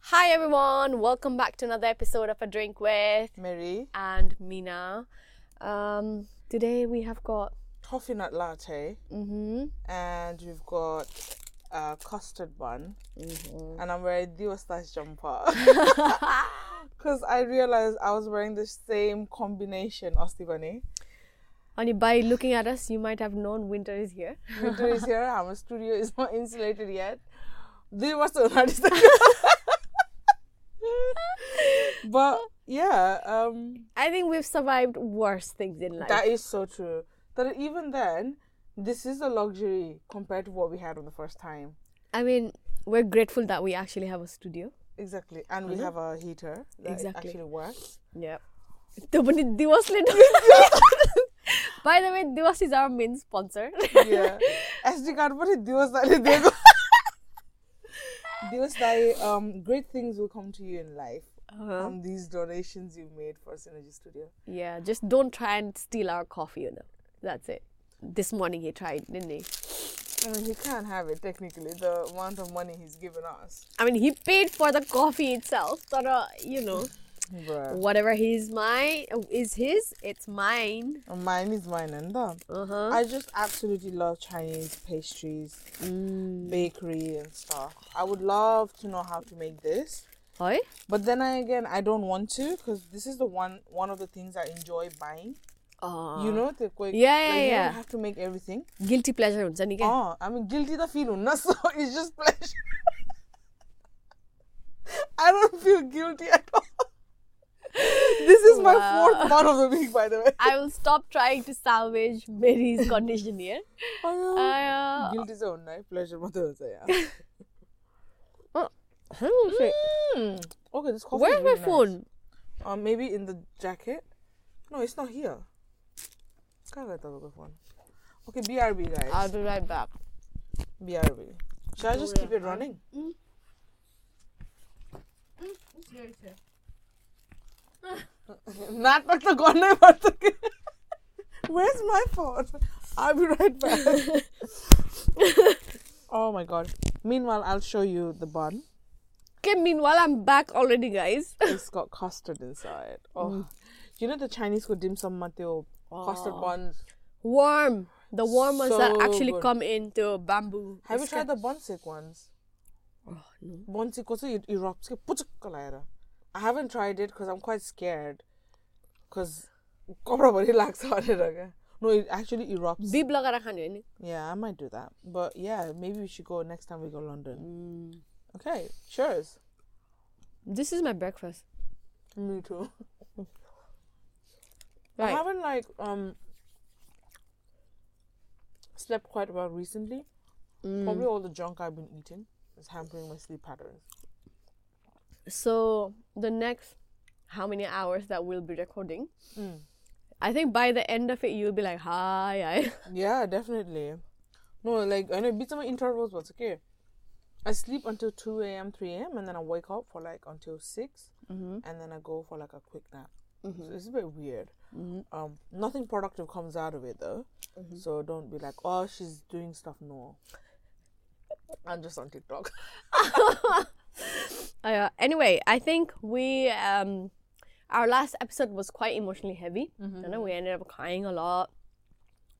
Hi everyone, welcome back to another episode of A Drink with Mary, and Mina. Um, today we have got coffee nut latte, mm-hmm, and we've got a custard bun, mm-hmm. and I'm wearing Dio Stash jumper because I realized I was wearing the same combination Ostibani. Only by looking at us, you might have known winter is here. winter is here. Our studio is not insulated yet. Duy varsa önerdi But yeah, um, I think we've survived worse things in life. That is so true. That even then, this is a luxury compared to what we had on the first time. I mean, we're grateful that we actually have a studio. Exactly, and we mm-hmm. have a heater that exactly. actually works. Yeah. Tapi dia was By the way, Divas is our main sponsor. yeah. SD card पनि दिवस दाइले um great things will come to you in life. Uh-huh. From these donations you made for Sinerji Studio. Yeah, just don't try and steal our coffee, you know. That's it. This morning he tried, didn't he? I mean, he can't have it technically. The amount of money he's given us. I mean, he paid for the coffee itself, So uh, you know. Bruh. Whatever he's mine is his, it's mine. Mine is mine and. Um, uh-huh. I just absolutely love Chinese pastries, mm. bakery and stuff. I would love to know how to make this. Hi. But then I again I don't want to because this is the one one of the things I enjoy buying. Uh, you know, the quick. Yeah, yeah, like, yeah. You have to make everything. Guilty pleasure hunsa ni Oh, I mean guilty the feeling not so it's just pleasure. I don't feel guilty at all this is wow. my fourth part of the week, by the way. I will stop trying to salvage Mary's condition here. I, uh, Guilt is own, right? Pleasure, mother. Yeah. oh, mm. Okay, this coffee. Where's really my nice. phone? Uh, maybe in the jacket. No, it's not here. Okay, BRB, guys. I'll be right back. BRB. Should I just keep it running? Mm. Mm. ನಾಟಕ ತಗೊಂಡೇ ಬರ್ತಕ್ಕೆ Where's my phone? I'll be right back. oh my god. Meanwhile, I'll show you the bun. Okay, meanwhile, I'm back already, guys. it's got custard inside. Oh. Mm. You know the Chinese called dim sum mateo? Oh. Custard ah. buns. Warm. The warm ones so that actually good. come into bamboo. Have you tried the bonsik ones? Oh, no. Bonsik also erupts. I haven't tried it because I'm quite scared. Because Cobra body lacks harder again. No, it actually erupts. Deep lagara Yeah, I might do that. But yeah, maybe we should go next time we go London. Mm. Okay, cheers. This is my breakfast. Me too. Right. I haven't like um slept quite well recently. Mm. Probably all the junk I've been eating is hampering my sleep patterns. So, the next how many hours that we'll be recording, hmm. I think by the end of it, you'll be like, hi, hi. Yeah, definitely. No, like I know bits of my intervals was okay. I sleep until two a.m., three a.m., and then I wake up for like until 6 mm-hmm. and then I go for like a quick nap. Mm-hmm. So it's a bit weird. Mm-hmm. Um, nothing productive comes out of it though. So don't be like, oh, she's doing stuff. No, I'm just on TikTok. Uh, anyway, I think we um, our last episode was quite emotionally heavy. You know, we ended up crying a lot.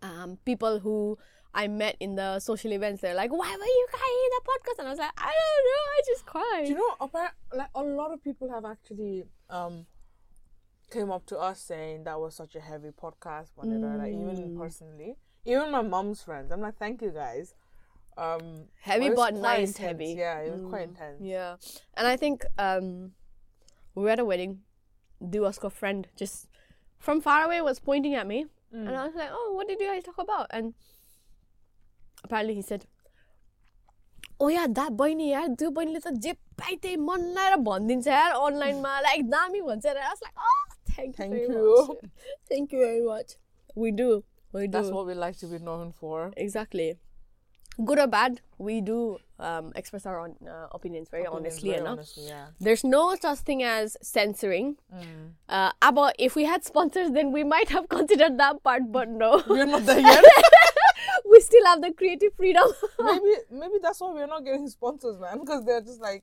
Um, people who I met in the social events, they're like, "Why were you crying in the podcast?" And I was like, "I don't know, I just cried." Do you know, like a lot of people have actually um came up to us saying that was such a heavy podcast, whatever. Like even personally, even my mom's friends, I'm like, thank you guys. Um, Heavy it was but quite nice intense. heavy. Yeah, it was quite intense. Yeah, and I think um, we were at a wedding. Duasko friend just from far away was pointing at me, and I was like, "Oh, what did you guys talk about?" And apparently he said, "Oh yeah, that बहिनी यार त्यो बहिनीले त जे पाइ त्यही मन लाएर भनिदिन्छ यार अनलाइनमा लाइक दामी भन्छ यार I was like, "Oh, thank, Thank you, very you. much. thank you very much." We do, we do That's what we like to be known for. exactly. Good or bad, we do um, express our own, uh, opinions very Opinions, honestly very enough. honestly, yeah. There's no such thing as censoring. Mm. Uh, about if we had sponsors, then we might have considered that part, but no. We're not there yet. We still have the creative freedom. maybe maybe that's why we're not getting sponsors, man. Because they're just like,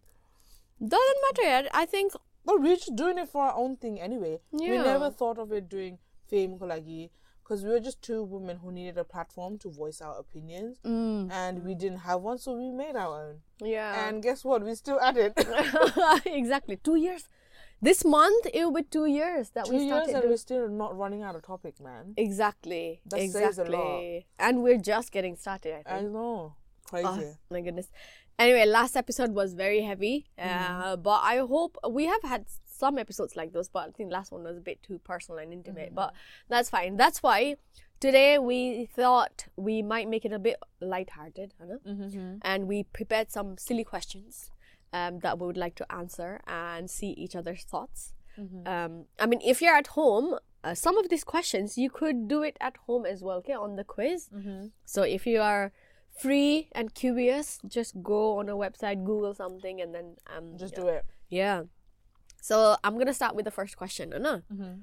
Doesn't matter yet. I think no, we're just doing it for our own thing anyway. We never thought of it doing fame kolagi because we were just two women who needed a platform to voice our opinions, mm, and we didn't have one, so we made our own. yeah. And guess what? We still at it. exactly. Two years. This month it will be two years that two we years started. and doing- we're still not running out of topic, man. Exactly. That exactly. a lot. And we're just getting started, I I know, crazy. Oh, my goodness. Anyway, last episode was very heavy. Mm-hmm. Uh, but I hope we have had some episodes like those, but I think last one was a bit too personal and Mm-hmm. intimate. But that's fine. That's why today we thought we might make it a bit lighthearted, Hannah? Mm-hmm. and we prepared some silly questions um, that we would like to answer and see each other's thoughts. Mm-hmm. Um, I mean, if you're at home, uh, some of these questions you could do it at home as well, okay, on the quiz. Mm-hmm. So if you are free and curious, just go on a website, Google something, and then um, Just do it. yeah. So I'm gonna start with the first question, Anna. Mm-hmm.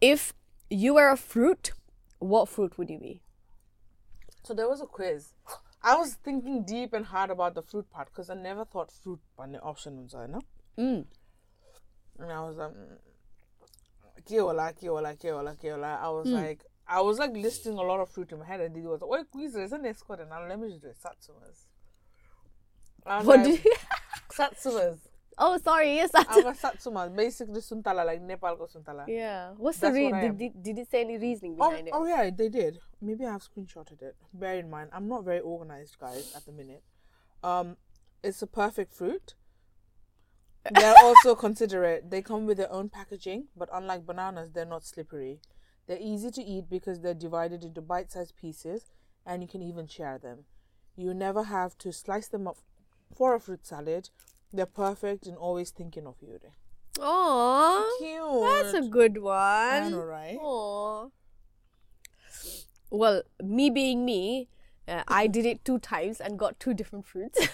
If you were a fruit, what fruit would you be? So there was a quiz. I was thinking deep and hard about the fruit part because I never thought fruit on the option was I know. Mm. And I was like, mm, kiola, kiola, kiola, kiola. I was like, I was like listing a lot of fruit in my head, and Didi was like, "Wait, quiz is an escort?" And now let me just do it. Satsumas. What like, did you? Satsumas. Oh, sorry. Yes, that's I was Satsumas. Basically, Suntala, like Nepal ko Suntala. Yeah. What's the reason? what Did, did, did it say any reasoning Oh, behind it? oh yeah, they did. Maybe I've screenshotted it. Bear in mind, I'm not very organized, guys, at the minute. Um, it's a perfect fruit. They're also considerate. They come with their own packaging, but unlike bananas, they're not slippery. They're easy to eat because they're divided into bite-sized pieces, and you can even share them. You never have to slice them up for a fruit salad. They're perfect and always thinking of you. Aww. Cute. That's a good one. I know, right? Aww. Well, me being me, uh, I did it two times and got two different fruits.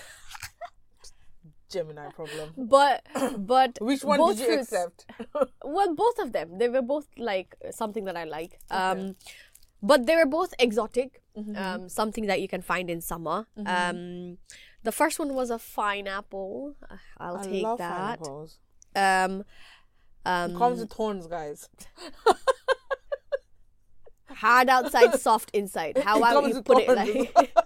Gemini problem. but but Which one both did you fruits- accept? Well, both of them. They were both like something that I like. Um, but they were both exotic. Mm-hmm. Um, something that you can find in summer. Um, the first one was a fine apple. I'll I take love that. Um, um, it um, comes with thorns, guys. hard outside, soft inside. How I would put it like.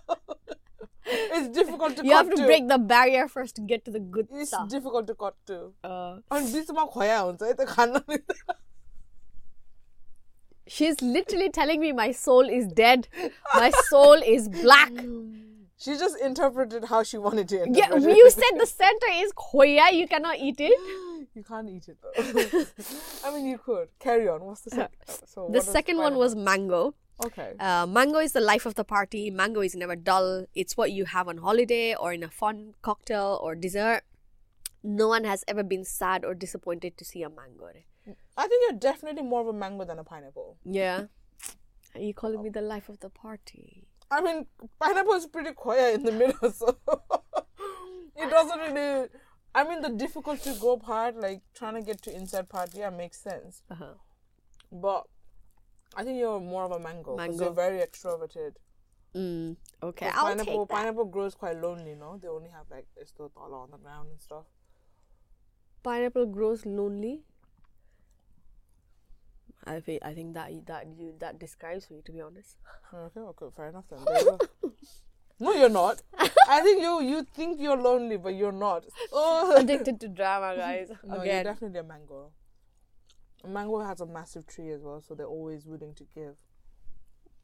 it's difficult to you have to, to, break the barrier first to get to the good it's stuff. It's difficult to cut too. Uh, and this one She's literally telling me my soul is dead. My soul is black. She just interpreted how she wanted to Yeah, interpret it. you said the center is khoya. You cannot eat it. You can't eat it though. I mean, you could. Carry on. What's the second? So The second one was mango. okay. Uh, mango is the life of the party. Mango is never dull. It's what you have on holiday or in a fun cocktail or dessert. No one has ever been sad or disappointed to see a mango. I think you're definitely more of a mango than a pineapple. Yeah. Are you calling me the life of the party? I mean, pineapple is pretty quiet in the middle, so it doesn't really. I mean, the difficult to go part, like trying to get to inside part, yeah, makes sense. Uh-huh. But I think you're more of a mango. 'cause Mango. You're very extroverted. Mm, okay, I'll pineapple, take that. pineapple grows quite lonely, no? They only have like it's still taller on the ground and stuff. Pineapple grows lonely. I think I think that that you that describes me to be honest. Okay, okay, fair enough then. There no, you're not. I think you you think you're lonely, but you're not. Oh, Addicted to drama, guys. no, you're definitely a mango. A mango has a massive tree as well, so they're always willing to give.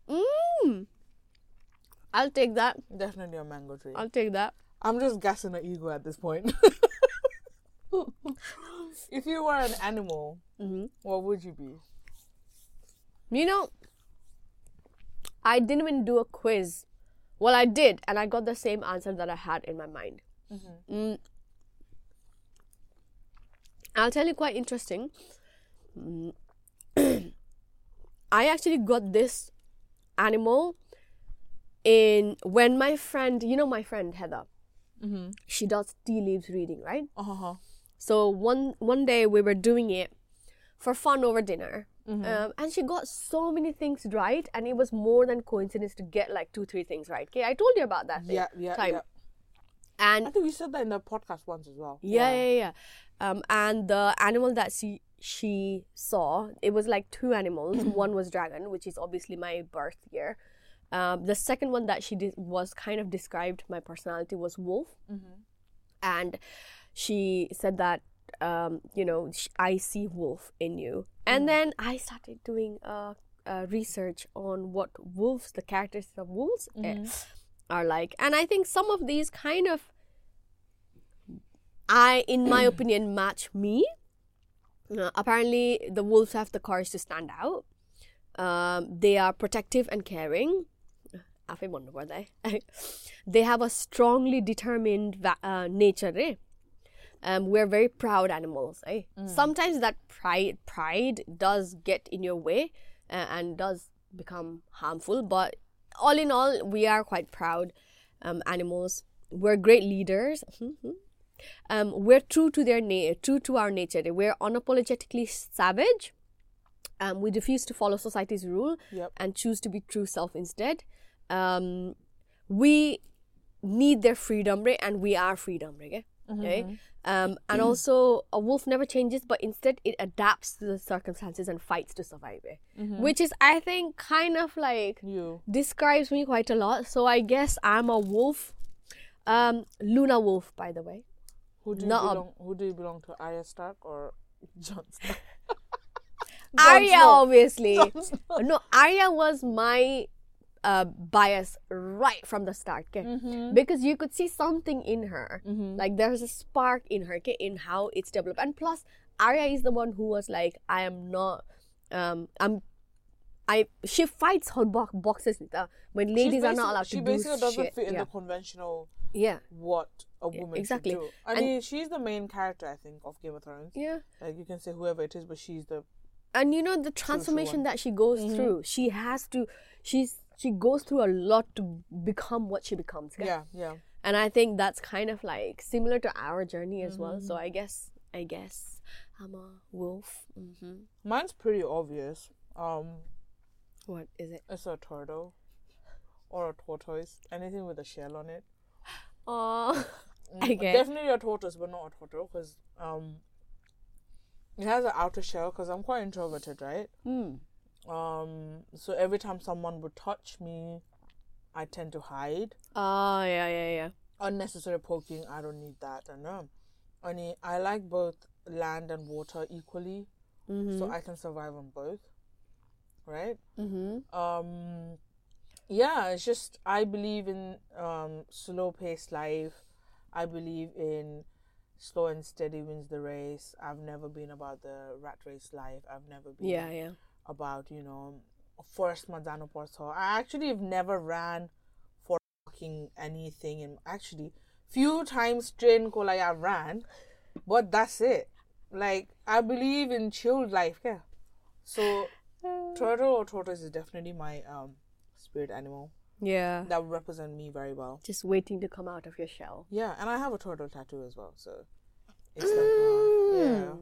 Mm. I'll take that. Definitely a mango tree. I'll take that. I'm just gassing her ego at this point. if you were an animal, hmm what would you be? You know, I didn't even do a quiz. Well, I did, and I got the same answer that I had in my mind. Mm. I'll tell you quite interesting. Mm. I actually got this animal in when my friend, you know, my friend Heather, Mm-hmm. she does tea leaves reading, right? Uh huh. So one one day we were doing it for fun over dinner, Um, and she got so many things right, and it was more than coincidence to get like two, three things right. Okay, I told you about that. thing, Yeah, yeah, time. yeah. And I think we said that in the podcast once as well. yeah, yeah, yeah. Um, and the animal that she she saw, it was like two animals. one was dragon, which is obviously my birth year. Um, the second one that she did was kind of described my personality was wolf, and she said that um, you know I see wolf in you. And then I started doing uh, uh, research on what wolves, the characteristics of wolves, eh, are like, and I think some of these kind of I, in my opinion, match me. Uh, apparently, the wolves have the courage to stand out. Um, they are protective and caring. I wonder were they. they have a strongly determined va- uh, nature. Eh? Um, we're very proud animals. Eh? Sometimes that pride pride does get in your way uh, and does become harmful. But all in all, we are quite proud um, animals. We're great leaders. um, we're true to their na- true to our nature. We're unapologetically savage. Um, we refuse to follow society's rule Yep. and choose to be true self instead. Um, we need their freedom, right? And we are freedom, right? Okay? Um, and also, a wolf never changes, but instead it adapts to the circumstances and fights to survive, eh? which is, I think, kind of like You. describes me quite a lot. So I guess I'm a wolf. Um, Luna Wolf, by the way. Who do you Not a- belong? Who do you belong to? Arya Stark or Jon Stark? Arya, obviously. No, Arya was my uh, bias right from the start, okay? Mm-hmm. Because you could see something in her. Like there's a spark in her, okay, in how it's developed. And plus, Arya is the one who was like, I am not, um, I'm. I she fights her bo- boxes uh, when ladies are not allowed to do basically doesn't shit. fit in yeah. the conventional yeah, what a woman exactly. should do. I And- mean, she's the main character, I think, of Game of Thrones. yeah. Like you can say whoever it is, but she's the and you know the transformation that she goes Mm-hmm. through she has to she's she goes through a lot to become what she becomes okay? yeah, yeah. and i think that's kind of like similar to our journey as well Mm-hmm. so i guess i guess i'm a wolf Mm-hmm. Mine's pretty obvious. Um, what is it it's a turtle or a tortoise, anything with a shell on it. oh okay Definitely a tortoise, but not a turtle, because um, it has an outer shell. Because I'm quite introverted, right? mm. Um, so every time someone would touch me, I tend to hide. oh yeah yeah yeah Unnecessary poking, I don't need that. I know. I need, I like both land and water equally, mm-hmm. so I can survive on both. Right? mm-hmm. um yeah it's just i believe in um slow paced life i believe in slow and steady wins the race i've never been about the rat race life i've never been yeah yeah about you know first Manzano Porto. i actually have never ran for fucking anything and actually few times train like i ran but that's it like i believe in chilled life yeah so turtle or tortoise is definitely my um spirit animal yeah that would represent me very well. just waiting to come out of your shell Yeah, and I have a turtle tattoo as well, so it's like uh, yeah.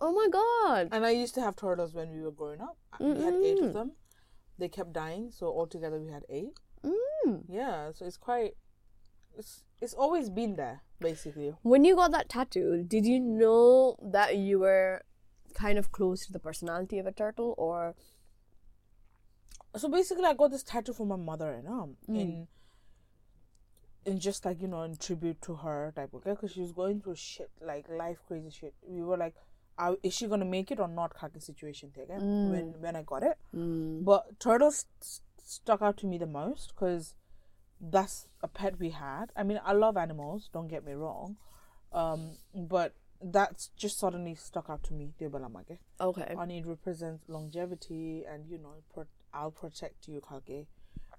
Oh my god And I used to have turtles when we were growing up. We had eight of them. They kept dying, so altogether we had eight. mm. Yeah, so it's quite. It's it's always been there basically. When you got that tattoo, did you know that you were kind of close to the personality of a turtle, or So basically, I got this tattoo from my mother, and um, Mm. in in just like you know in tribute to her type okay because she was going through shit like life crazy shit we were like "Are- is she gonna make it or not kaki situation okay? Mm. when when i got it but turtles st- stuck out to me the most because that's a pet we had i mean i love animals don't get me wrong um but that's just suddenly stuck out to me okay? and it represents longevity and you know pro- i'll protect you kage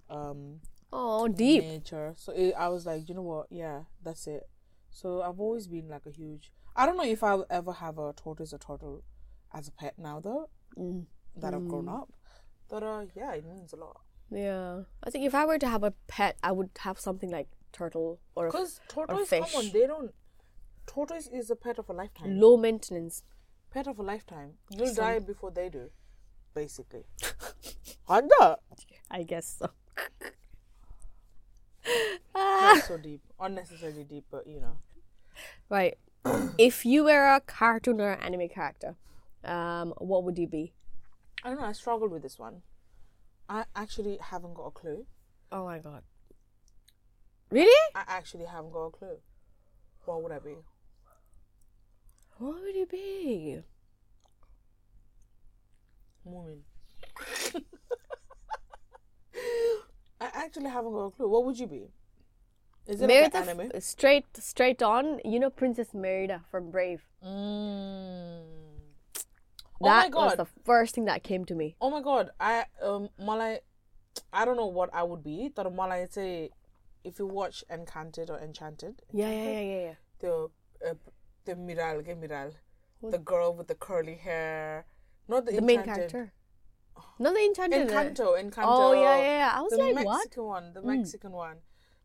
um Oh, deep. nature. So it, I was like, you know what? Yeah, that's it. So I've always been like a huge. I don't know if I'll ever have a tortoise or turtle as a pet now though Mm. that I've grown up. But uh, yeah, it means a lot. Yeah, I think if I were to have a pet, I would have something like turtle or Because tortoise, come fish. on, they don't. Tortoise is a pet of a lifetime. low maintenance. Pet of a lifetime. You'll Some- die before they do. basically. Honda. I guess so. Not so deep, unnecessarily deep, but you know. Right. if you were a cartoon or anime character, um, what would you be? I don't know. I struggled with this one. I actually haven't got a clue. Oh my god. Really? I actually haven't got a clue. What would I be? What would you be? Moomin. I actually haven't got a clue. What would you be? Is it like Merida, an anime? straight straight on. You know Princess Merida from Brave. Mm. Oh That was the first thing that came to me. Oh my god! I um Malay, I don't know what I would be. But Malay say, if you watch Encanted or Enchanted, Yeah, yeah, yeah, yeah, yeah. the uh, the Miral, ke Miral, the girl with the curly hair, not the, The main character. Not the enchanted. uh, Encanto, Encanto. Oh yeah, yeah, yeah. I was the like, Mexican what? one, the Mexican one.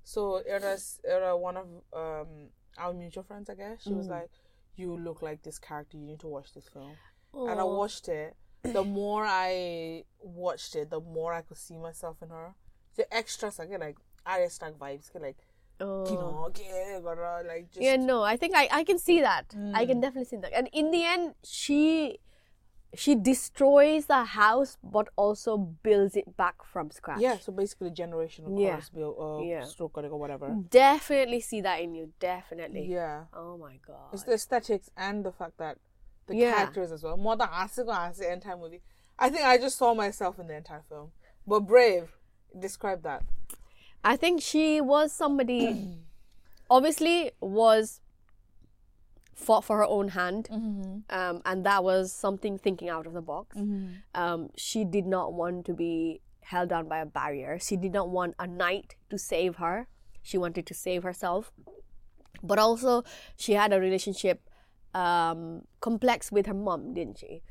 So it was, it was one of um our mutual friends, I guess. She was Mm. like, "You look like this character. You need to watch this film." And I watched it. The more I watched it, the more I could see myself in her. The extras, I get like Arya Stark vibes, get like Oh. you know, okay, gotta, like just yeah, no, I think I, I can see that. I Mm. can definitely see that. And in the end, she she destroys the house, but also builds it back from scratch. yeah. So basically, generational Yeah. curse, build, uh, Yeah. stroke or whatever. Definitely see that in you. Definitely. Yeah. Oh my god. It's the aesthetics and the fact that the Yeah. characters as well. More than Asuka as the entire movie. I think I just saw myself in the entire film. But Brave, describe that. I think she was somebody obviously was fought for her own hand. Um, and that was something thinking out of the box. Um, she did not want to be held down by a barrier. She did not want a knight to save her. She wanted to save herself. But also she had a relationship um, complex with her mom didn't she?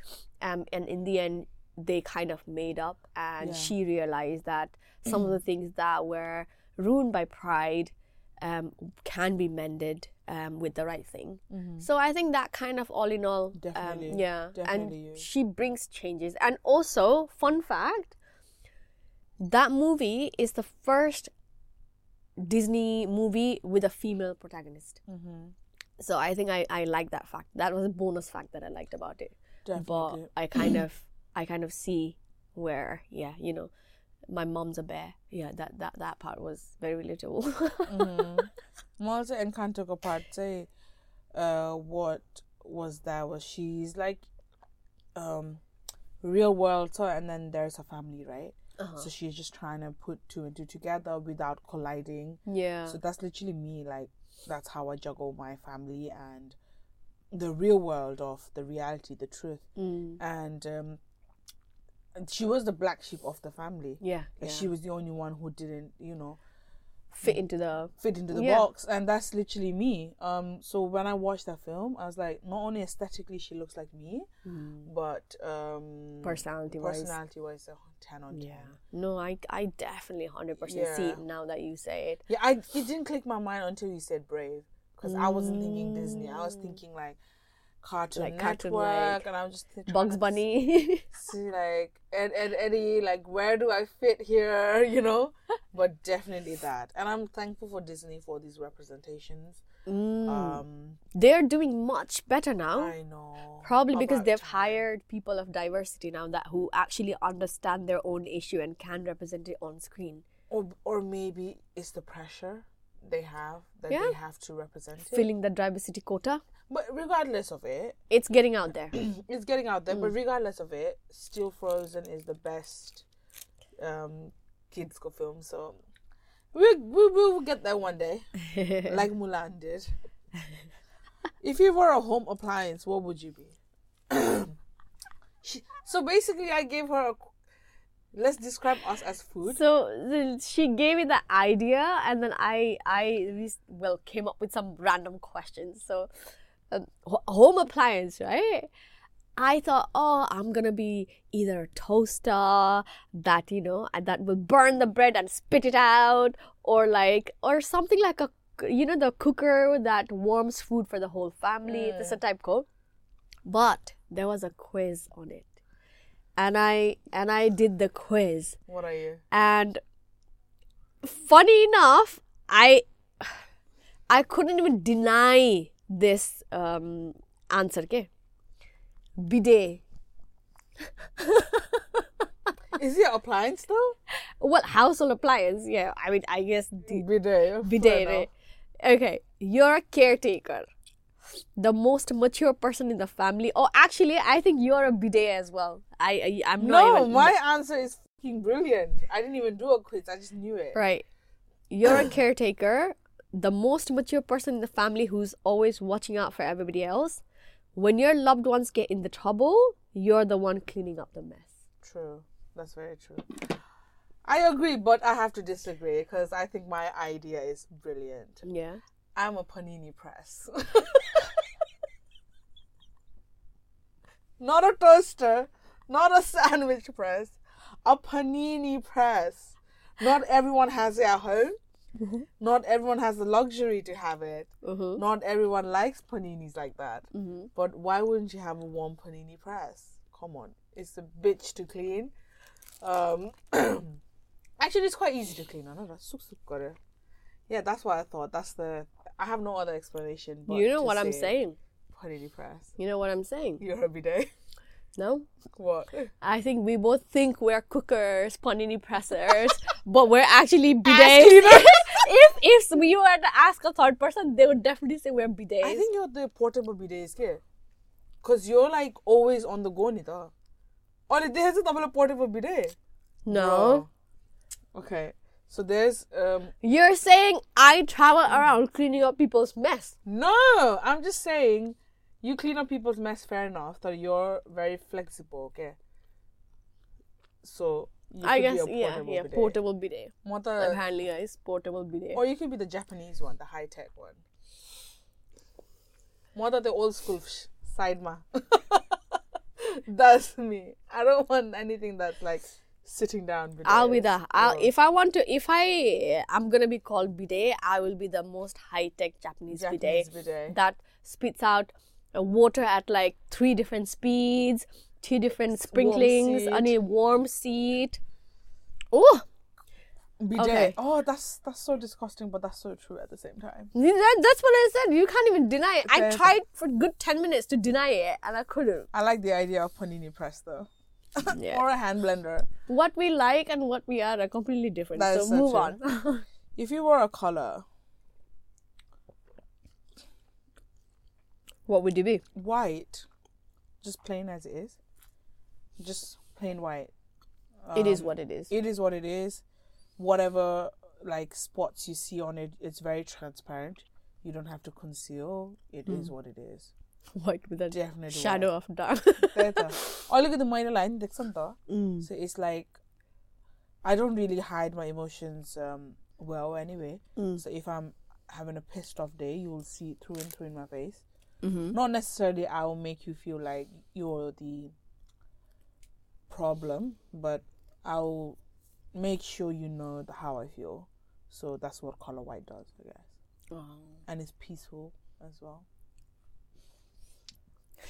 Um, and in the end they kind of made up. And Yeah. she realized that some of the things that were ruined by pride um, can be mended um, with the right thing so i think that kind of all in all Definitely. um, yeah Definitely you. and she brings changes and also fun fact that movie is the first disney movie with a female protagonist Mm-hmm. so i think i, I like that fact that was a bonus fact that i liked about it Definitely. but i kind of i kind of see where yeah you know my mom's a bear. Yeah that that, that part was very relatable. Mm-hmm. Malta and Kanto part say uh what was that? Was she's like um real world so and then there's her family right? Uh-huh. so she's just trying to put two and two together without colliding. Yeah. So that's literally me like that's how i juggle my family and the real world of the reality the truth. Mm, and um she was the black sheep of the family. Yeah, like yeah. she was the only one who didn't you know fit into the fit into the Yeah. box. And that's literally me. Um so when i watched that film i was like not only aesthetically she looks like me but um personality wise personality wise a 10 on 10 yeah. no i i definitely 100% see it now that you say it. Yeah i it didn't click my mind until you said brave because i wasn't thinking disney. I was thinking like cartoon Like Cartoon, network like and i was just bugs bunny see like Ed, Ed Eddie like where do I fit here you know but definitely that and I'm thankful for Disney for these representations Mm. um they're doing much better now I know Probably because they've time. hired people of diversity now that who actually understand their own issue and can represent it on screen. or or maybe it's the pressure they have that Yeah. they have to represent it Filling the diversity quota, but regardless of it it's getting out there. it's getting out there Mm. but regardless of it still Frozen is the best um kids film so we we will get there one day like Mulan did. if you were a home appliance, what would you be? she, so basically, I gave her. A, let's describe us as food. so the, she gave me the idea, and then I I well came up with some random questions. So home appliance, right? I thought, oh, I'm gonna be either a toaster that you know that will burn the bread and spit it out, or like, or something like a, you know, the cooker that warms food for the whole family. This a mm. type code. But there was a quiz on it, and I and I did the quiz. What are you? And funny enough, I I couldn't even deny this um, answer. Okay, bidet. Is it appliance though? Well, household appliance. Yeah, I mean, I guess the Bidet. bidet. right? Okay, you're a caretaker, the most mature person in the family. Or actually, I think you're a bidet as well. I, I I'm not No, my answer is fucking brilliant. I didn't even do a quiz. I just knew it. right. You're a caretaker, the most mature person in the family who's always watching out for everybody else. When your loved ones get in the trouble, you're the one cleaning up the mess. True. That's very true. I agree, but I have to disagree because I think my idea is brilliant. Yeah. I'm a panini press. not a toaster, not a sandwich press, a panini press. Not everyone has it at home. Not everyone has the luxury to have it. Mm-hmm. Not everyone likes paninis like that. Mm-hmm. But why wouldn't you have a warm panini press? Come on, it's a bitch to clean. Um, actually, it's quite easy to clean. I know that's suk suk gore. Yeah, that's what I thought. That's the. I have no other explanation. But You know what I'm saying. Panini press. You know what I'm saying. You're a bidet. No? What? I think we both think we're cookers, panini pressers, but we're actually bidets. if if we were to ask a third person, they would definitely say we're bidets. I think you're the portable bidets, ke? Cause you're like always on the go, nita. Or there's a double portable bidet. no. Oh. Okay. So there's um You're saying I travel around cleaning up people's mess. No, I'm just saying you clean up people's mess fair enough that you're very flexible, okay? So you I guess, be a yeah, portable yeah, bidet. portable bidet. What the- Apparently, guys, portable bidet. or you could be the Japanese one, the high tech one. What are the old school sh- side ma? That's me. I don't want anything that's like sitting down. Bidet I'll be the. I'll, if I want to, if I, I'm gonna be called bidet. I will be the most high tech Japanese, Japanese bidet, bidet. that spits out uh, water at like three different speeds, three different sprinklings, on a warm seat. Oh, bidet. okay. Oh, that's that's so disgusting, but that's so true at the same time. that, that's what I said. You can't even deny it. I tried for good ten minutes to deny it, and I couldn't. I like the idea of panini press though, Yeah. or a hand blender. What we like and what we are are completely different. That so so move true. on. If you were a color, what would you be? white, just plain as it is, just plain white. it is Um, what it is. It is what it is. Whatever like spots you see on it, it's very transparent. You don't have to conceal. It is what it is. White with a Definitely shadow of dark. Oh, look at the minor line. Mm. So it's like I don't really hide my emotions um, well anyway. Mm. So if I'm having a pissed off day, you will see it through and through in my face. Mm-hmm. Not necessarily I will make you feel like you're the problem, but I'll make sure you know how I feel. So that's what color white does, I guess. And it's peaceful as well.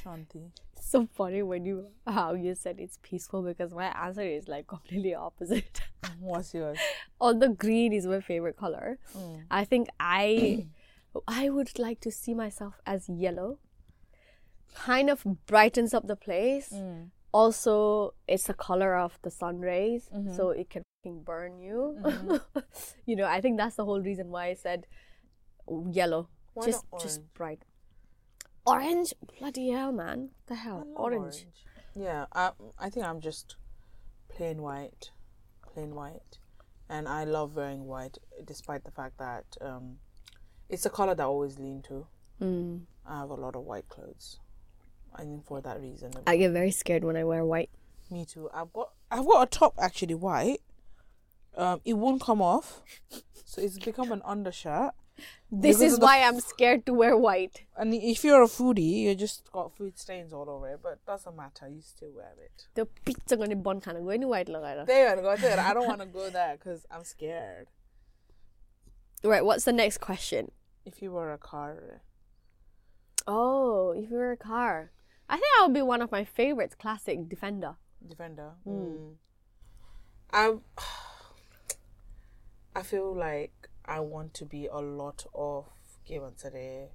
Shanti. So funny when you how you said it's peaceful because my answer is like completely opposite. What's yours? Although green is my favorite color, Mm. I think I I would like to see myself as yellow. Kind of brightens up the place. Mm. Also, it's the color of the sun rays, Mm-hmm. so it can fucking burn you. you know, I think that's the whole reason why I said yellow. Why just not just bright. Orange? Bloody hell, man. The hell? Love Orange. Yeah, I I think I'm just plain white, plain white, and I love wearing white, despite the fact that um, it's a color that I always lean to. Mm. I have a lot of white clothes. I think for that reason. I get very scared when I wear white. Me too. I've got I've got a top actually white. Um, it won't come off, so it's become an undershirt. This is why I'm scared to wear white. And if you're a foodie, you just got food stains all over it, but it doesn't matter. You still wear it. The pizza gonna bun kind of go any white lagara. There go there. I don't want to go there because I'm scared. Right. What's the next question? If you were a car. Oh, if you were a car. I think I would be one of my favorites, classic Defender. Defender. Mm. I I feel like I want to be a lot of given today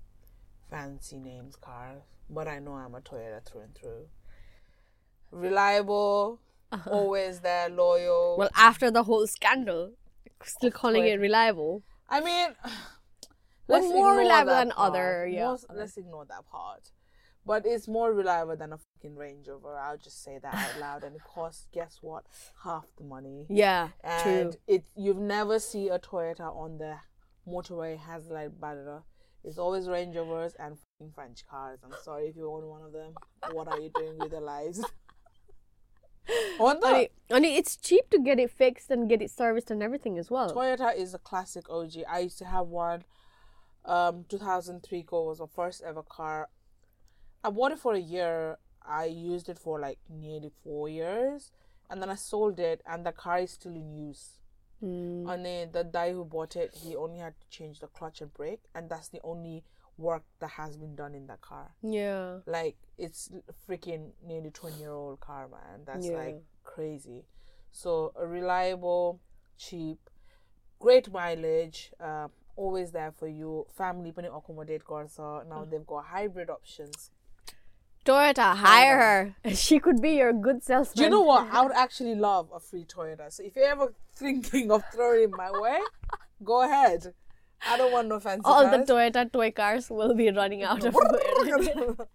fancy names cars, but I know I'm a Toyota through and through. Reliable, always there, loyal. Well, after the whole scandal, still calling it reliable. I mean, let's more reliable than other, yeah, Most- other. let's ignore that part. But it's more reliable than a fucking Range Rover. I'll just say that out loud. And it costs, guess what? Half the money. Yeah, And true. it you've never see a Toyota on the motorway has like barrier. It's always Range Rovers and fucking French cars. I'm sorry if you own one of them. What are you doing with your lives? on the it's cheap to get it fixed and get it serviced and everything as well. Toyota is a classic OG. I used to have one. Um, 2003 Go was my first ever car. I bought it for a year. I used it for like nearly four years, and then I sold it, and the car is still in use. Mm. And then the guy who bought it, he only had to change the clutch and brake, and that's the only work that has been done in that car. Yeah. Like it's freaking nearly 20 year old car, man. That's Yeah. like crazy. So a reliable, cheap, great mileage, uh, always there for you. Family पनि accommodate गर्छ. Now Mm. they've got hybrid options. Toyota, hire her. She could be your good salesman. Do you know what? I would actually love a free Toyota. So if you're ever thinking of throwing it my way, go ahead. I don't want no fancy All the. Toyota toy cars will be running out of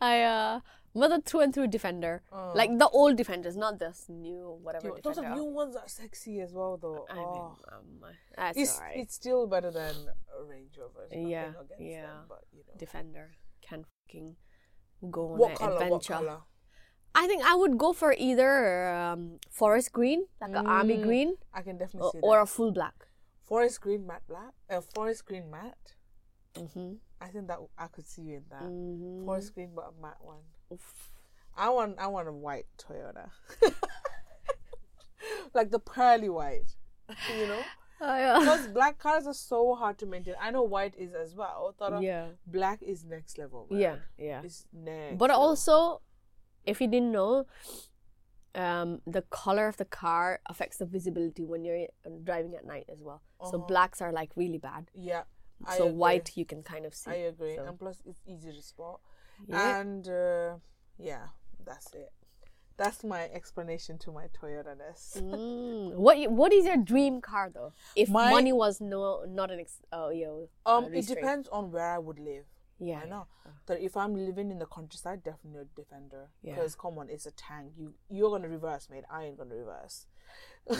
I uh mother through and through defender. Like the old defenders, not this new whatever Yo, Those new ones are sexy as well, though. I mean, oh. um, that's it's it's still better than a Range Rover. Yeah, yeah. them, but you know. defender fucking go on What an color? Adventure. I think I would go for either um, forest green, like an army Mm, green, I can definitely or, see or that. a full black. Forest green matte black. Uh, forest green matte. Mm-hmm. I think that I could see you in that. Mm-hmm. Forest green, but a matte one. Oof. I want I want a white Toyota. like the pearly white. You know? Oh, yeah. Because black cars are so hard to maintain. I know white is as well. But yeah, black is next level. Man. yeah, yeah. It's next. But level. also, if you didn't know, um, the color of the car affects the visibility when you're driving at night as well. So Uh-huh. blacks are like really bad. Yeah. I so agree. white you can kind of see. I agree. So, And plus it's easy to spot. yeah. And uh, yeah, that's it. That's my explanation to my Toyota ness. Mm. What What is your dream car though? If My- money was no not an ex- oh yo. Um, uh, it depends on where I would live. Yeah, I know that if I'm living in the countryside, definitely a defender. Yeah. Because come on, it's a tank. You you're gonna reverse, mate. I ain't gonna reverse.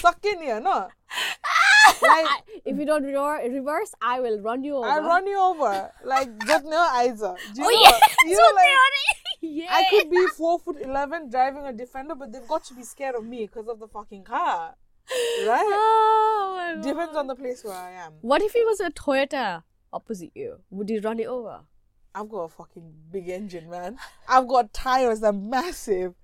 Suck in here, no. like If you don't re- reverse, I will run you over. I'll run you over, like just no eyes. Do you Oh know? yeah, you know, like yeah. I could be four foot eleven driving a defender, but they've got to be scared of me because of the fucking car, right? Oh. Depends on the place where I am. What if it was a Toyota opposite you? Would you run it over? I've got a fucking big engine, man. I've got tires that are massive.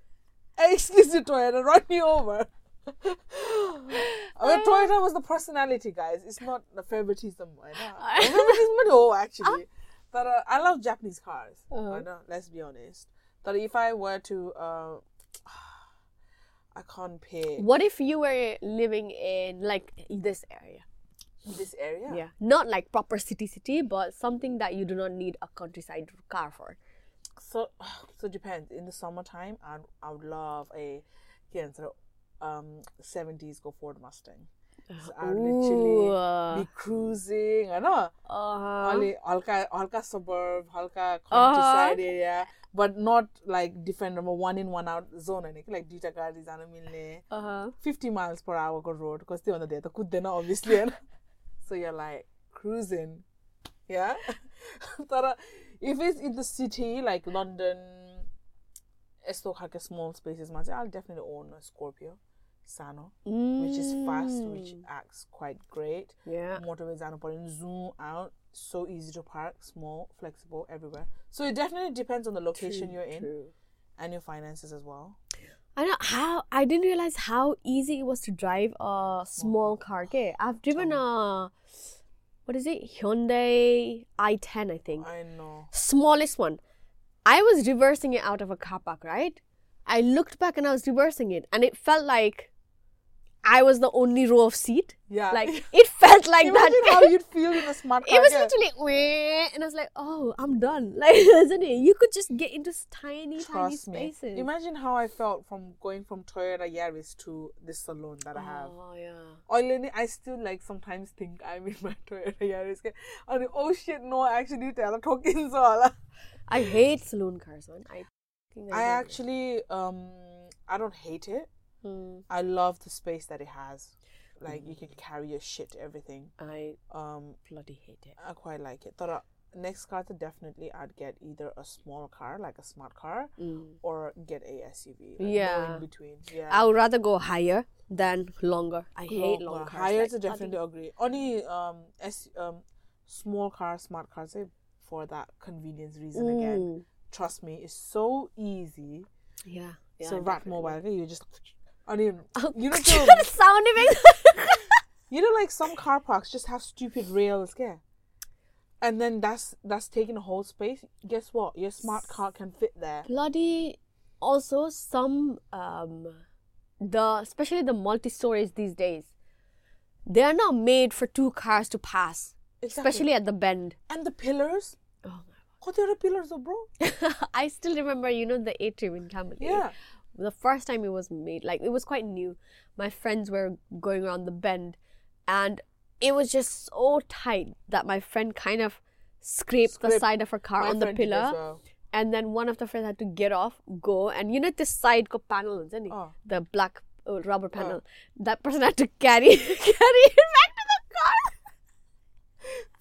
Excuse me, Toyota, run me over. I mean, Toyota was the personality, guys. It's not the favoritism. I know. Favoritism, no, actually. But uh, I love Japanese cars. Uh-huh. I know. Let's be honest. But if I were to, uh, I can't pay What if you were living in like this area? this area. Yeah. Not like proper city city, but something that you do not need a countryside car for. So, so depends. In the summertime, I I would love a, yeah, um, seventies go Ford Mustang. So I literally be cruising. I know. uh, Only halka halka suburb, halka countryside area, but not like defender number one in one out zone. And like dita gadi jana milne. uh-huh. 50 miles per hour go road because they on the data could then obviously so you're like cruising yeah if it's in the city like london like small spaces man, i'll definitely own a scorpio sano which is fast which Mm. acts quite great Yeah. motorways and but zoom out so easy to park small flexible everywhere so it definitely depends on the location you're in True. and your finances as well I know how I didn't realize how easy it was to drive a small car. Okay, I've driven a what is it? Hyundai i10, I think. i know Smallest one. I was reversing it out of a car park, right? I looked back and I was reversing it, and it felt like I was the only row of seat. Yeah. Like it felt like Imagine that. how you'd feel in a smart car. it was literally, "Wah," and I was like, "Oh, I'm done." Like, isn't it? You could just get into tiny, tiny Trust me. spaces. Imagine how I felt from going from Toyota Yaris to this salon that I have. Oh yeah. Oilini, I still like sometimes think I'm in my Toyota Yaris. And oh shit, no, I actually tell talking so. I hate saloon cars, man. I. think I hate actually um I don't hate it. Hmm. I love the space that it has. Like you can carry your shit, everything. I Um, bloody hate it. I quite like it. Thought next car to definitely I'd get either a small car like a smart car Mm. or get a SUV. Like Yeah. in between. Yeah. I would rather go higher than longer. I hate long Longer. cars. Higher like, to definitely agree. Only um S um small car, smart cars eh, for that convenience reason again. Mm. Trust me, it's so easy. Yeah. yeah so rat mobile, you just I mean Oh, you know the sound effects. You know, like some car parks just have stupid rails, yeah. And then that's that's taking a whole space. Guess what? Your smart car can fit there. bloody also some um the especially the multi stories these days they are not made for two cars to pass Exactly. especially at the bend and the pillars. oh What are the pillars, bro? i still remember you know the atrium in Camberley Yeah. The first time it was made like it was quite new my friends were going around the bend and it was just so tight that my friend kind of scraped, the side of her car on the friend did as pillar well. and then one of the friends had to get off, go, and you know this side ko panel, isn't it? Oh. The black uh, rubber panel. That person had to carry carry it back to the car.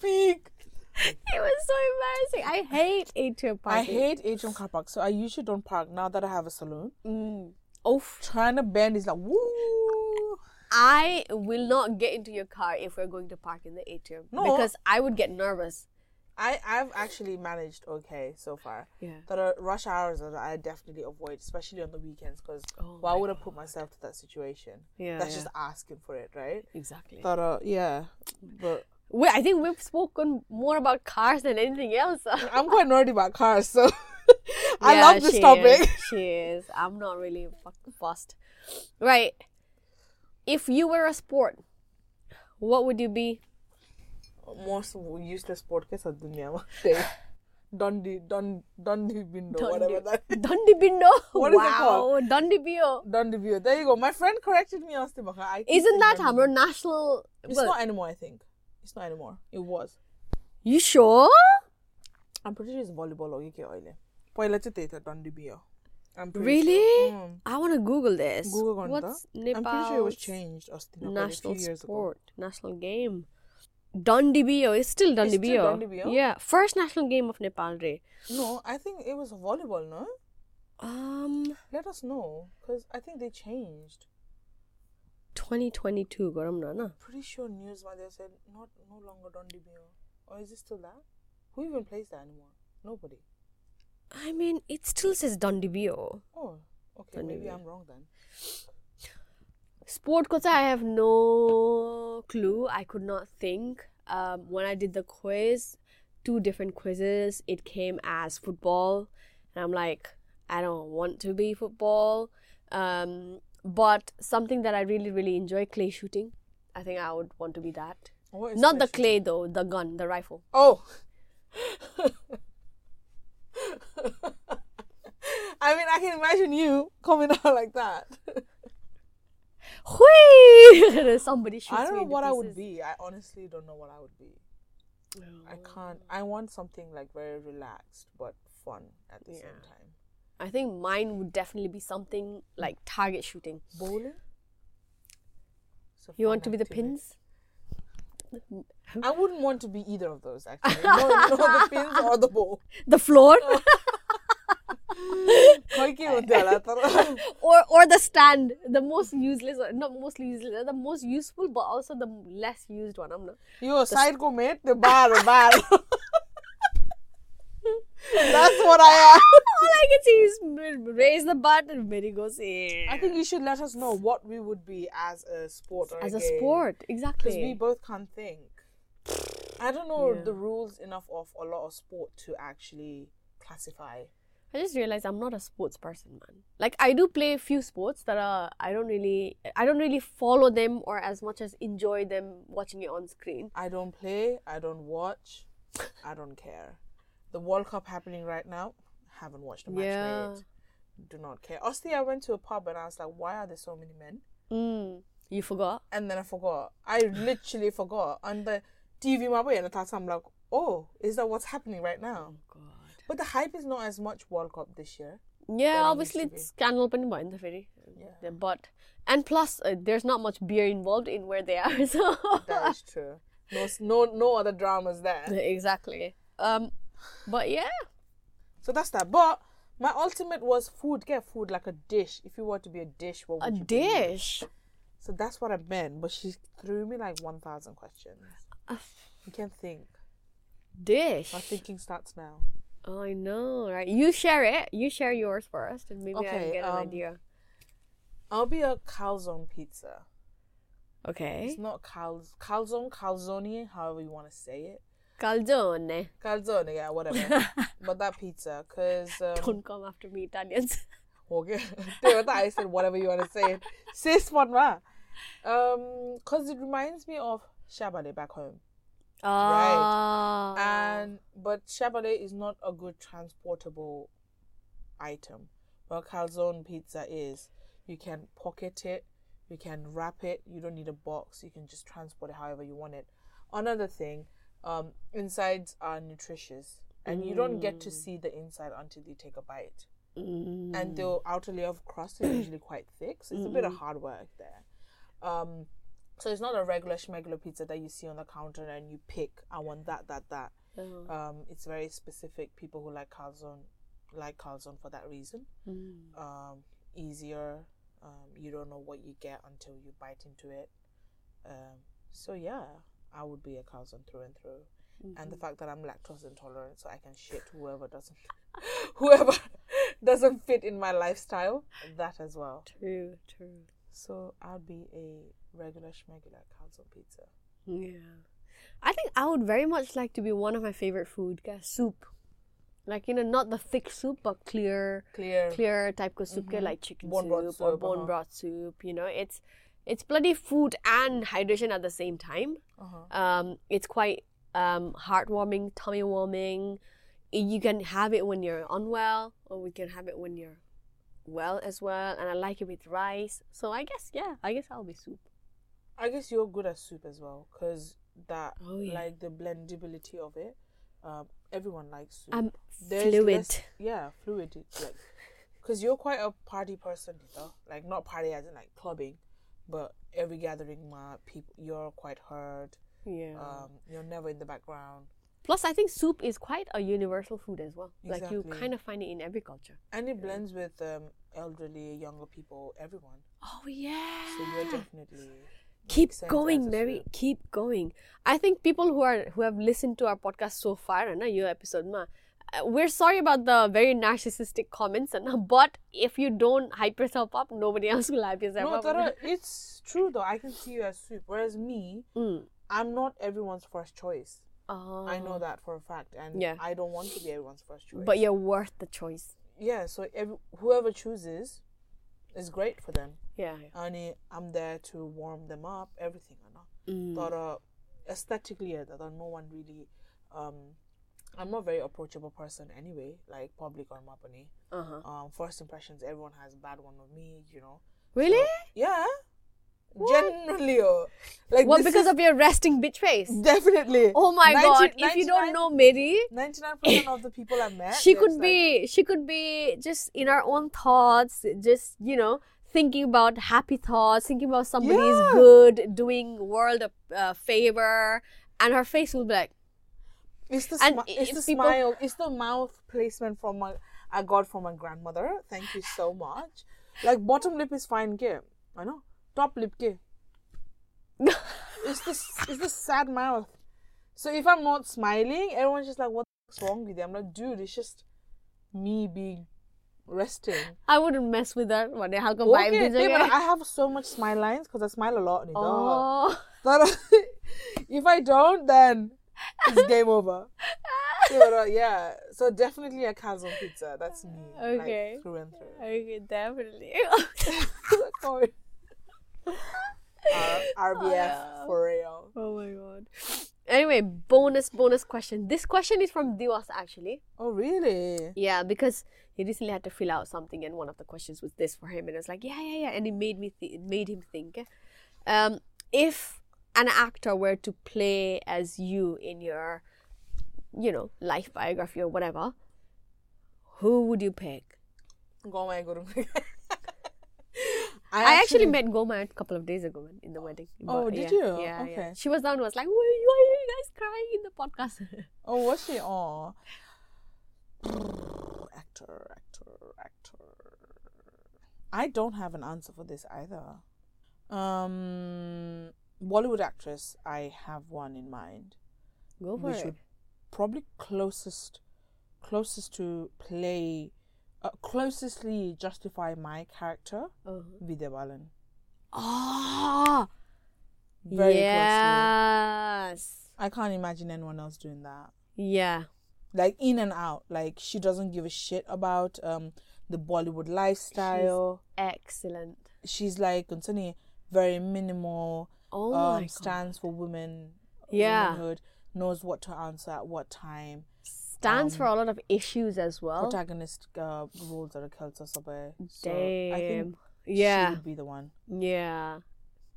Peak. It was so embarrassing. I hate atrium parking. I hate atrium car parks, so I usually don't park now that I have a saloon. Mm. Oof. Trying to bend is like woo. I will not get into your car if we're going to park in the atrium No. because I would get nervous. I I've actually managed okay so far. Yeah. That are rush hours that I definitely avoid, especially on the weekends, because Oh why would I put myself to that situation? Yeah, That's yeah. just asking for it, right? Exactly. That uh, yeah, but we, I think we've spoken more about cars than anything else. I'm quite nerdy about cars, so I yeah, love this she topic. Is, she is. I'm not really fast, Right. If you were a sport, what would you be? Most useless sport के साथ दुनिया में Dundee, Dundee, Bindo, Dundee, whatever that is. Dundee Bindo? What wow. is it called? Dandi Biyo. Dandi Biyo. There you go. My friend corrected me. I Isn't that our national... It's well, not anymore, I think. It's not anymore. It was. You sure? I'm pretty sure it's volleyball or UK oil. Poilete theater Dundee really? Sure. Mm. I want to Google this. Google What's Nepal's I'm pretty sure it was changed. Austin, national sport, ago. national game. Dandi Biyo. It's still Dundee still Bio. Bio. Yeah, first national game of Nepal, Ray. No, I think it was volleyball, no? Um. Let us know, cause I think they changed. 2022. Garam na na. Pretty sure news they said not no longer Dandi Biyo. Or is it still that? Who even plays that anymore? Nobody. I mean, it still says Dandi Biyo. Oh, okay. Maybe Bio. I'm wrong then. Sport ko cha, I have no clue. I could not think. Um, when I did the quiz, two different quizzes, it came as football, and I'm like, I don't want to be football. Um, but something that I really, really enjoy, clay shooting. I think I would want to be that. Oh, is Not the clay though, the gun, the rifle. Oh. I mean, I can imagine you coming out like that. Whee! Somebody shoots I don't know what I would be. I honestly don't know what I would be. I can't. I want something like very relaxed but fun at the Yeah. same time. I think mine would definitely be something like target shooting. Bowler. So you want to be the pins? I wouldn't want to be either of those actually. No, no, the pins or the bowl. The floor? Oh. or or the stand, the most useless, not mostly useless, the most useful, but also the less used one. I'm not. Yo, the side ko mate, the bar, bar. That's what I am. All I can see is raise the butt and Mary goes in. I think you should let us know what we would be as a sport or as a game. sport, exactly. because we both can't think. I don't know Yeah. the rules enough of a lot of sport to actually classify. I just realized I'm not a sports person, man. Like I do play a few sports that are I don't really I don't really follow them or as much as enjoy them watching it on screen. I don't play. I don't watch. I don't care the World Cup happening right now. Haven't watched a match yeah. Do not care. Honestly, I went to a pub and I was like, why are there so many men? Mm. You forgot? And then I forgot. I literally forgot. On the TV, my way, and I thought, time, I'm like, oh, is that what's happening right now? Oh, but the hype is not as much World Cup this year. Yeah, obviously it's scandal but in the ferry. Yeah. But and plus uh, there's not much beer involved in where they are. So that is true. No, no, no other dramas there. Exactly. Um, but yeah So that's that. But my ultimate was food. Get food like a dish. If you were to be a dish, what a would you be? dish So that's what I meant. But she threw me like one thousand questions. Uh. You can't think. dish My thinking starts now. oh, I know right you share it you share yours first and maybe I can get an um, idea I'll be a calzone pizza. okay It's not calz calzone, calzone, however you want to say it. Calzone Calzone, yeah, whatever. but that pizza, cause um, don't come after me Italians Okay. Dude, I said whatever you want to say. Say one ma. Um, cause it reminds me of Shabale back home. ah And but Shabale is not a good transportable item. But calzone pizza is. You can pocket it, you can wrap it, you don't need a box, you can just transport it however you want it. Another thing, um, insides are nutritious. And you don't get to see the inside until you take a bite. Mm. and the outer layer of crust is usually quite thick, so it's a bit of hard work there. Um, so it's not a regular schmegular pizza that you see on the counter and you pick. I want that, that, that. Oh. Um, it's very specific. People who like calzone like calzone for that reason. Mm. Um, easier. Um, you don't know what you get until you bite into it. Um, so yeah, I would be a cousin through and through. And the fact that I'm lactose intolerant, so I can shit whoever doesn't, whoever doesn't fit in my lifestyle. That as well. true true So I'd be a regular schmegular calzone pizza. Yeah. I think I would very much like to be one of my favorite food, guys, soup. Like, you know, not the thick soup, but clear, Clear. clear type of soup, ke like chicken Bone broth soup or bone uh-huh. broth soup. You know, it's it's bloody food and hydration at the same time. Uh-huh. Um, it's quite um heartwarming, tummy warming. You can have it when you're unwell, or we can have it when you're well as well. And I like it with rice. So I guess, yeah, I guess I'll be soup. I guess you're good at soup as well, cause that Oh, yeah. like the blendability of it. Um, everyone likes soup. I'm There's fluid. less- yeah, fluid. Like, cause you're quite a party person, you know? Like not party as in like clubbing, but every gathering, my people, you're quite heard. Yeah. Um, you're never in the background, Plus, I think soup is quite a universal food as well. Like you kind of find it in every culture. and it blends with um elderly, younger people, everyone. Oh yeah. So you're definitely keep going, Mary. soup. Keep going. I think people who are who have listened to our podcast so far, and your episode, ma, we're sorry about the very narcissistic comments, and but if you don't hype yourself up, nobody else will hype yourself No, up. Tara, it's true though. I can see you as soup, whereas me, Mm. I'm not everyone's first choice. Oh. I know that for a fact, and Yeah. I don't want to be everyone's first choice. But you're worth the choice. yeah, so every, whoever chooses is great for them. Yeah. yeah. And I'm there to warm them up, everything. I know. Mm. But uh, aesthetically, uh, that no one really. Um, I'm not a very approachable person anyway, like public or mapani. Uh-huh. Um, first impressions, everyone has bad one of me, you know. Really? Yeah, Generally, oh. like What? Because of your resting bitch face? definitely. Oh my 90 god! If you don't know Mary, Ninety-nine percent of the people I met, she could like- be she could be just in our own thoughts just you know thinking about happy thoughts thinking about somebody's Yeah. good doing world a uh, favor and her face will be like It's the smi- it's the people- smile. It's the mouth placement from my I got from my grandmother. Thank you so much. Like bottom lip is fine, ke? I know. Top lip, ke? It's the it's the sad mouth. So if I'm not smiling, everyone's just like, "What's wrong with you?" I'm like, "Dude, it's just me being resting." I wouldn't mess with that one day how come Okay, babe, but? I have so much smile lines because I smile a lot. Oh That if I don't, then it's game over. See what I- yeah. So definitely a calzone pizza. That's me. Okay. Like, through and through. Okay, definitely. R- RBF Yeah. for real. oh my god. Anyway, bonus bonus question. This question is from Diwas actually. Oh really? Yeah, because he recently had to fill out something, and one of the questions was this for him, and I was like, yeah, yeah, yeah, and it made me th- it made him think. Um, if an actor were to play as you in your, you know, life biography or whatever, who would you pick? Go my guru. I, actually, met Goma a couple of days ago in the wedding. Oh, But did yeah, you? Yeah, yeah. She was down and was like, why, why are you guys crying in the podcast? Oh, was she? Oh. actor, actor, actor. I don't have an answer for this either. Um, Bollywood actress. I have one in mind. Go for which it. would probably closest, closest to play, uh, closestly justify my character. Uh-huh. Vidya Balan. Ah, Very closely. yes. I can't imagine anyone else doing that. Yeah. like in and out. Like she doesn't give a shit about um the Bollywood lifestyle. Excellent. She's, like concerning very minimal Oh my um stands for women. Yeah. womanhood, knows what to answer at what time. Stands for um, a lot of issues as well. Protagonist uh, roles are Kelsa Sabe. So Damn. I think she yeah. would be the one. Yeah.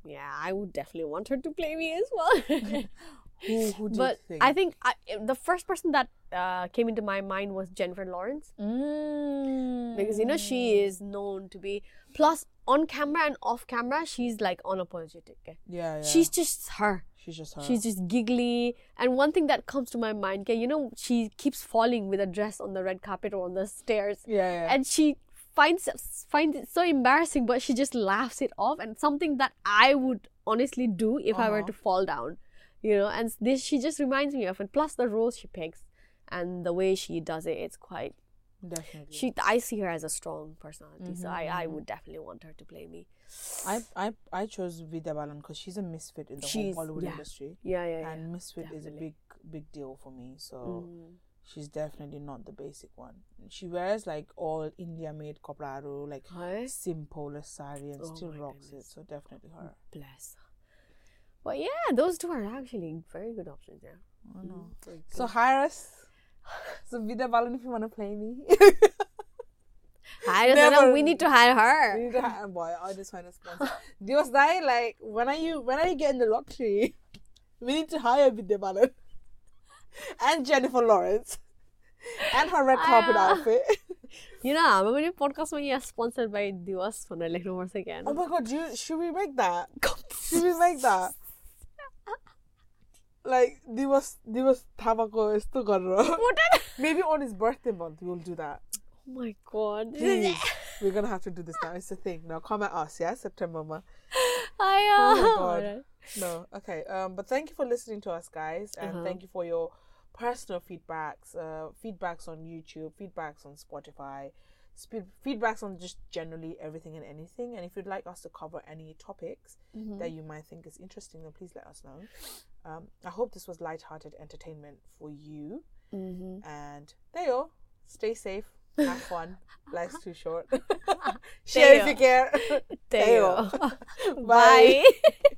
Yeah, I would definitely want her to play me as well. Who who do but you think? I think I, the first person that uh, came into my mind was Jennifer Lawrence mm. because you know she is known to be plus on camera and off camera she's like unapologetic. yeah, yeah. She's just her. she's just her. She's just giggly. And one thing that comes to my mind, you know, she keeps falling with a dress on the red carpet or on the stairs. yeah, yeah. And she finds finds it so embarrassing, but she just laughs it off. And something that I would honestly do if I were Uh-huh. to fall down, you know. And this she just reminds me of. And plus the roles she picks and the way she does it, it's quite. Definitely. She I see her as a strong personality, so I Mm-hmm. I would definitely want her to play me. I I I chose Vidya Balan because she's a misfit in the She's- whole Bollywood yeah. industry, Yeah, yeah, yeah. and misfit is a big big deal for me. So Mm. she's definitely not the basic one. She wears like all India made kopraru, like simple sari, and Oh still rocks goodness. it. So definitely her. Bless. But yeah, those two are actually very good options. Yeah. I know. Very So hire us. So Vidya Balan, if you want to play me, I know. Never- We need to hire her. we need to hire. Boy, I just find a sponsor. Dios die like when are you when are you getting the lottery? We need to hire Vidya Balan and Jennifer Lawrence and her red carpet Ah. outfit. You know, I'm going to podcast when you're sponsored by Diwas for the like once again. Oh my god, you, should we make that? Should we make that? Like Diwas Diwas Tabako is still What? Maybe on his birthday month we'll do that. Oh my god. Please. We're gonna have to do this now. It's a thing. Now come at us, yeah? September month. I Oh my uh, God. No. Okay. Um, but thank you for listening to us guys and Uh-huh. thank you for your personal feedbacks, uh feedbacks on YouTube, feedbacks on Spotify, spe- feedbacks on just generally everything and anything. And if you'd like us to cover any topics Mm-hmm. that you might think is interesting, then please let us know. Um, I hope this was light-hearted entertainment for you. Mm-hmm. And there you go. Stay safe. Have fun. Life's too short. Share if you care. There you go. Bye. Bye.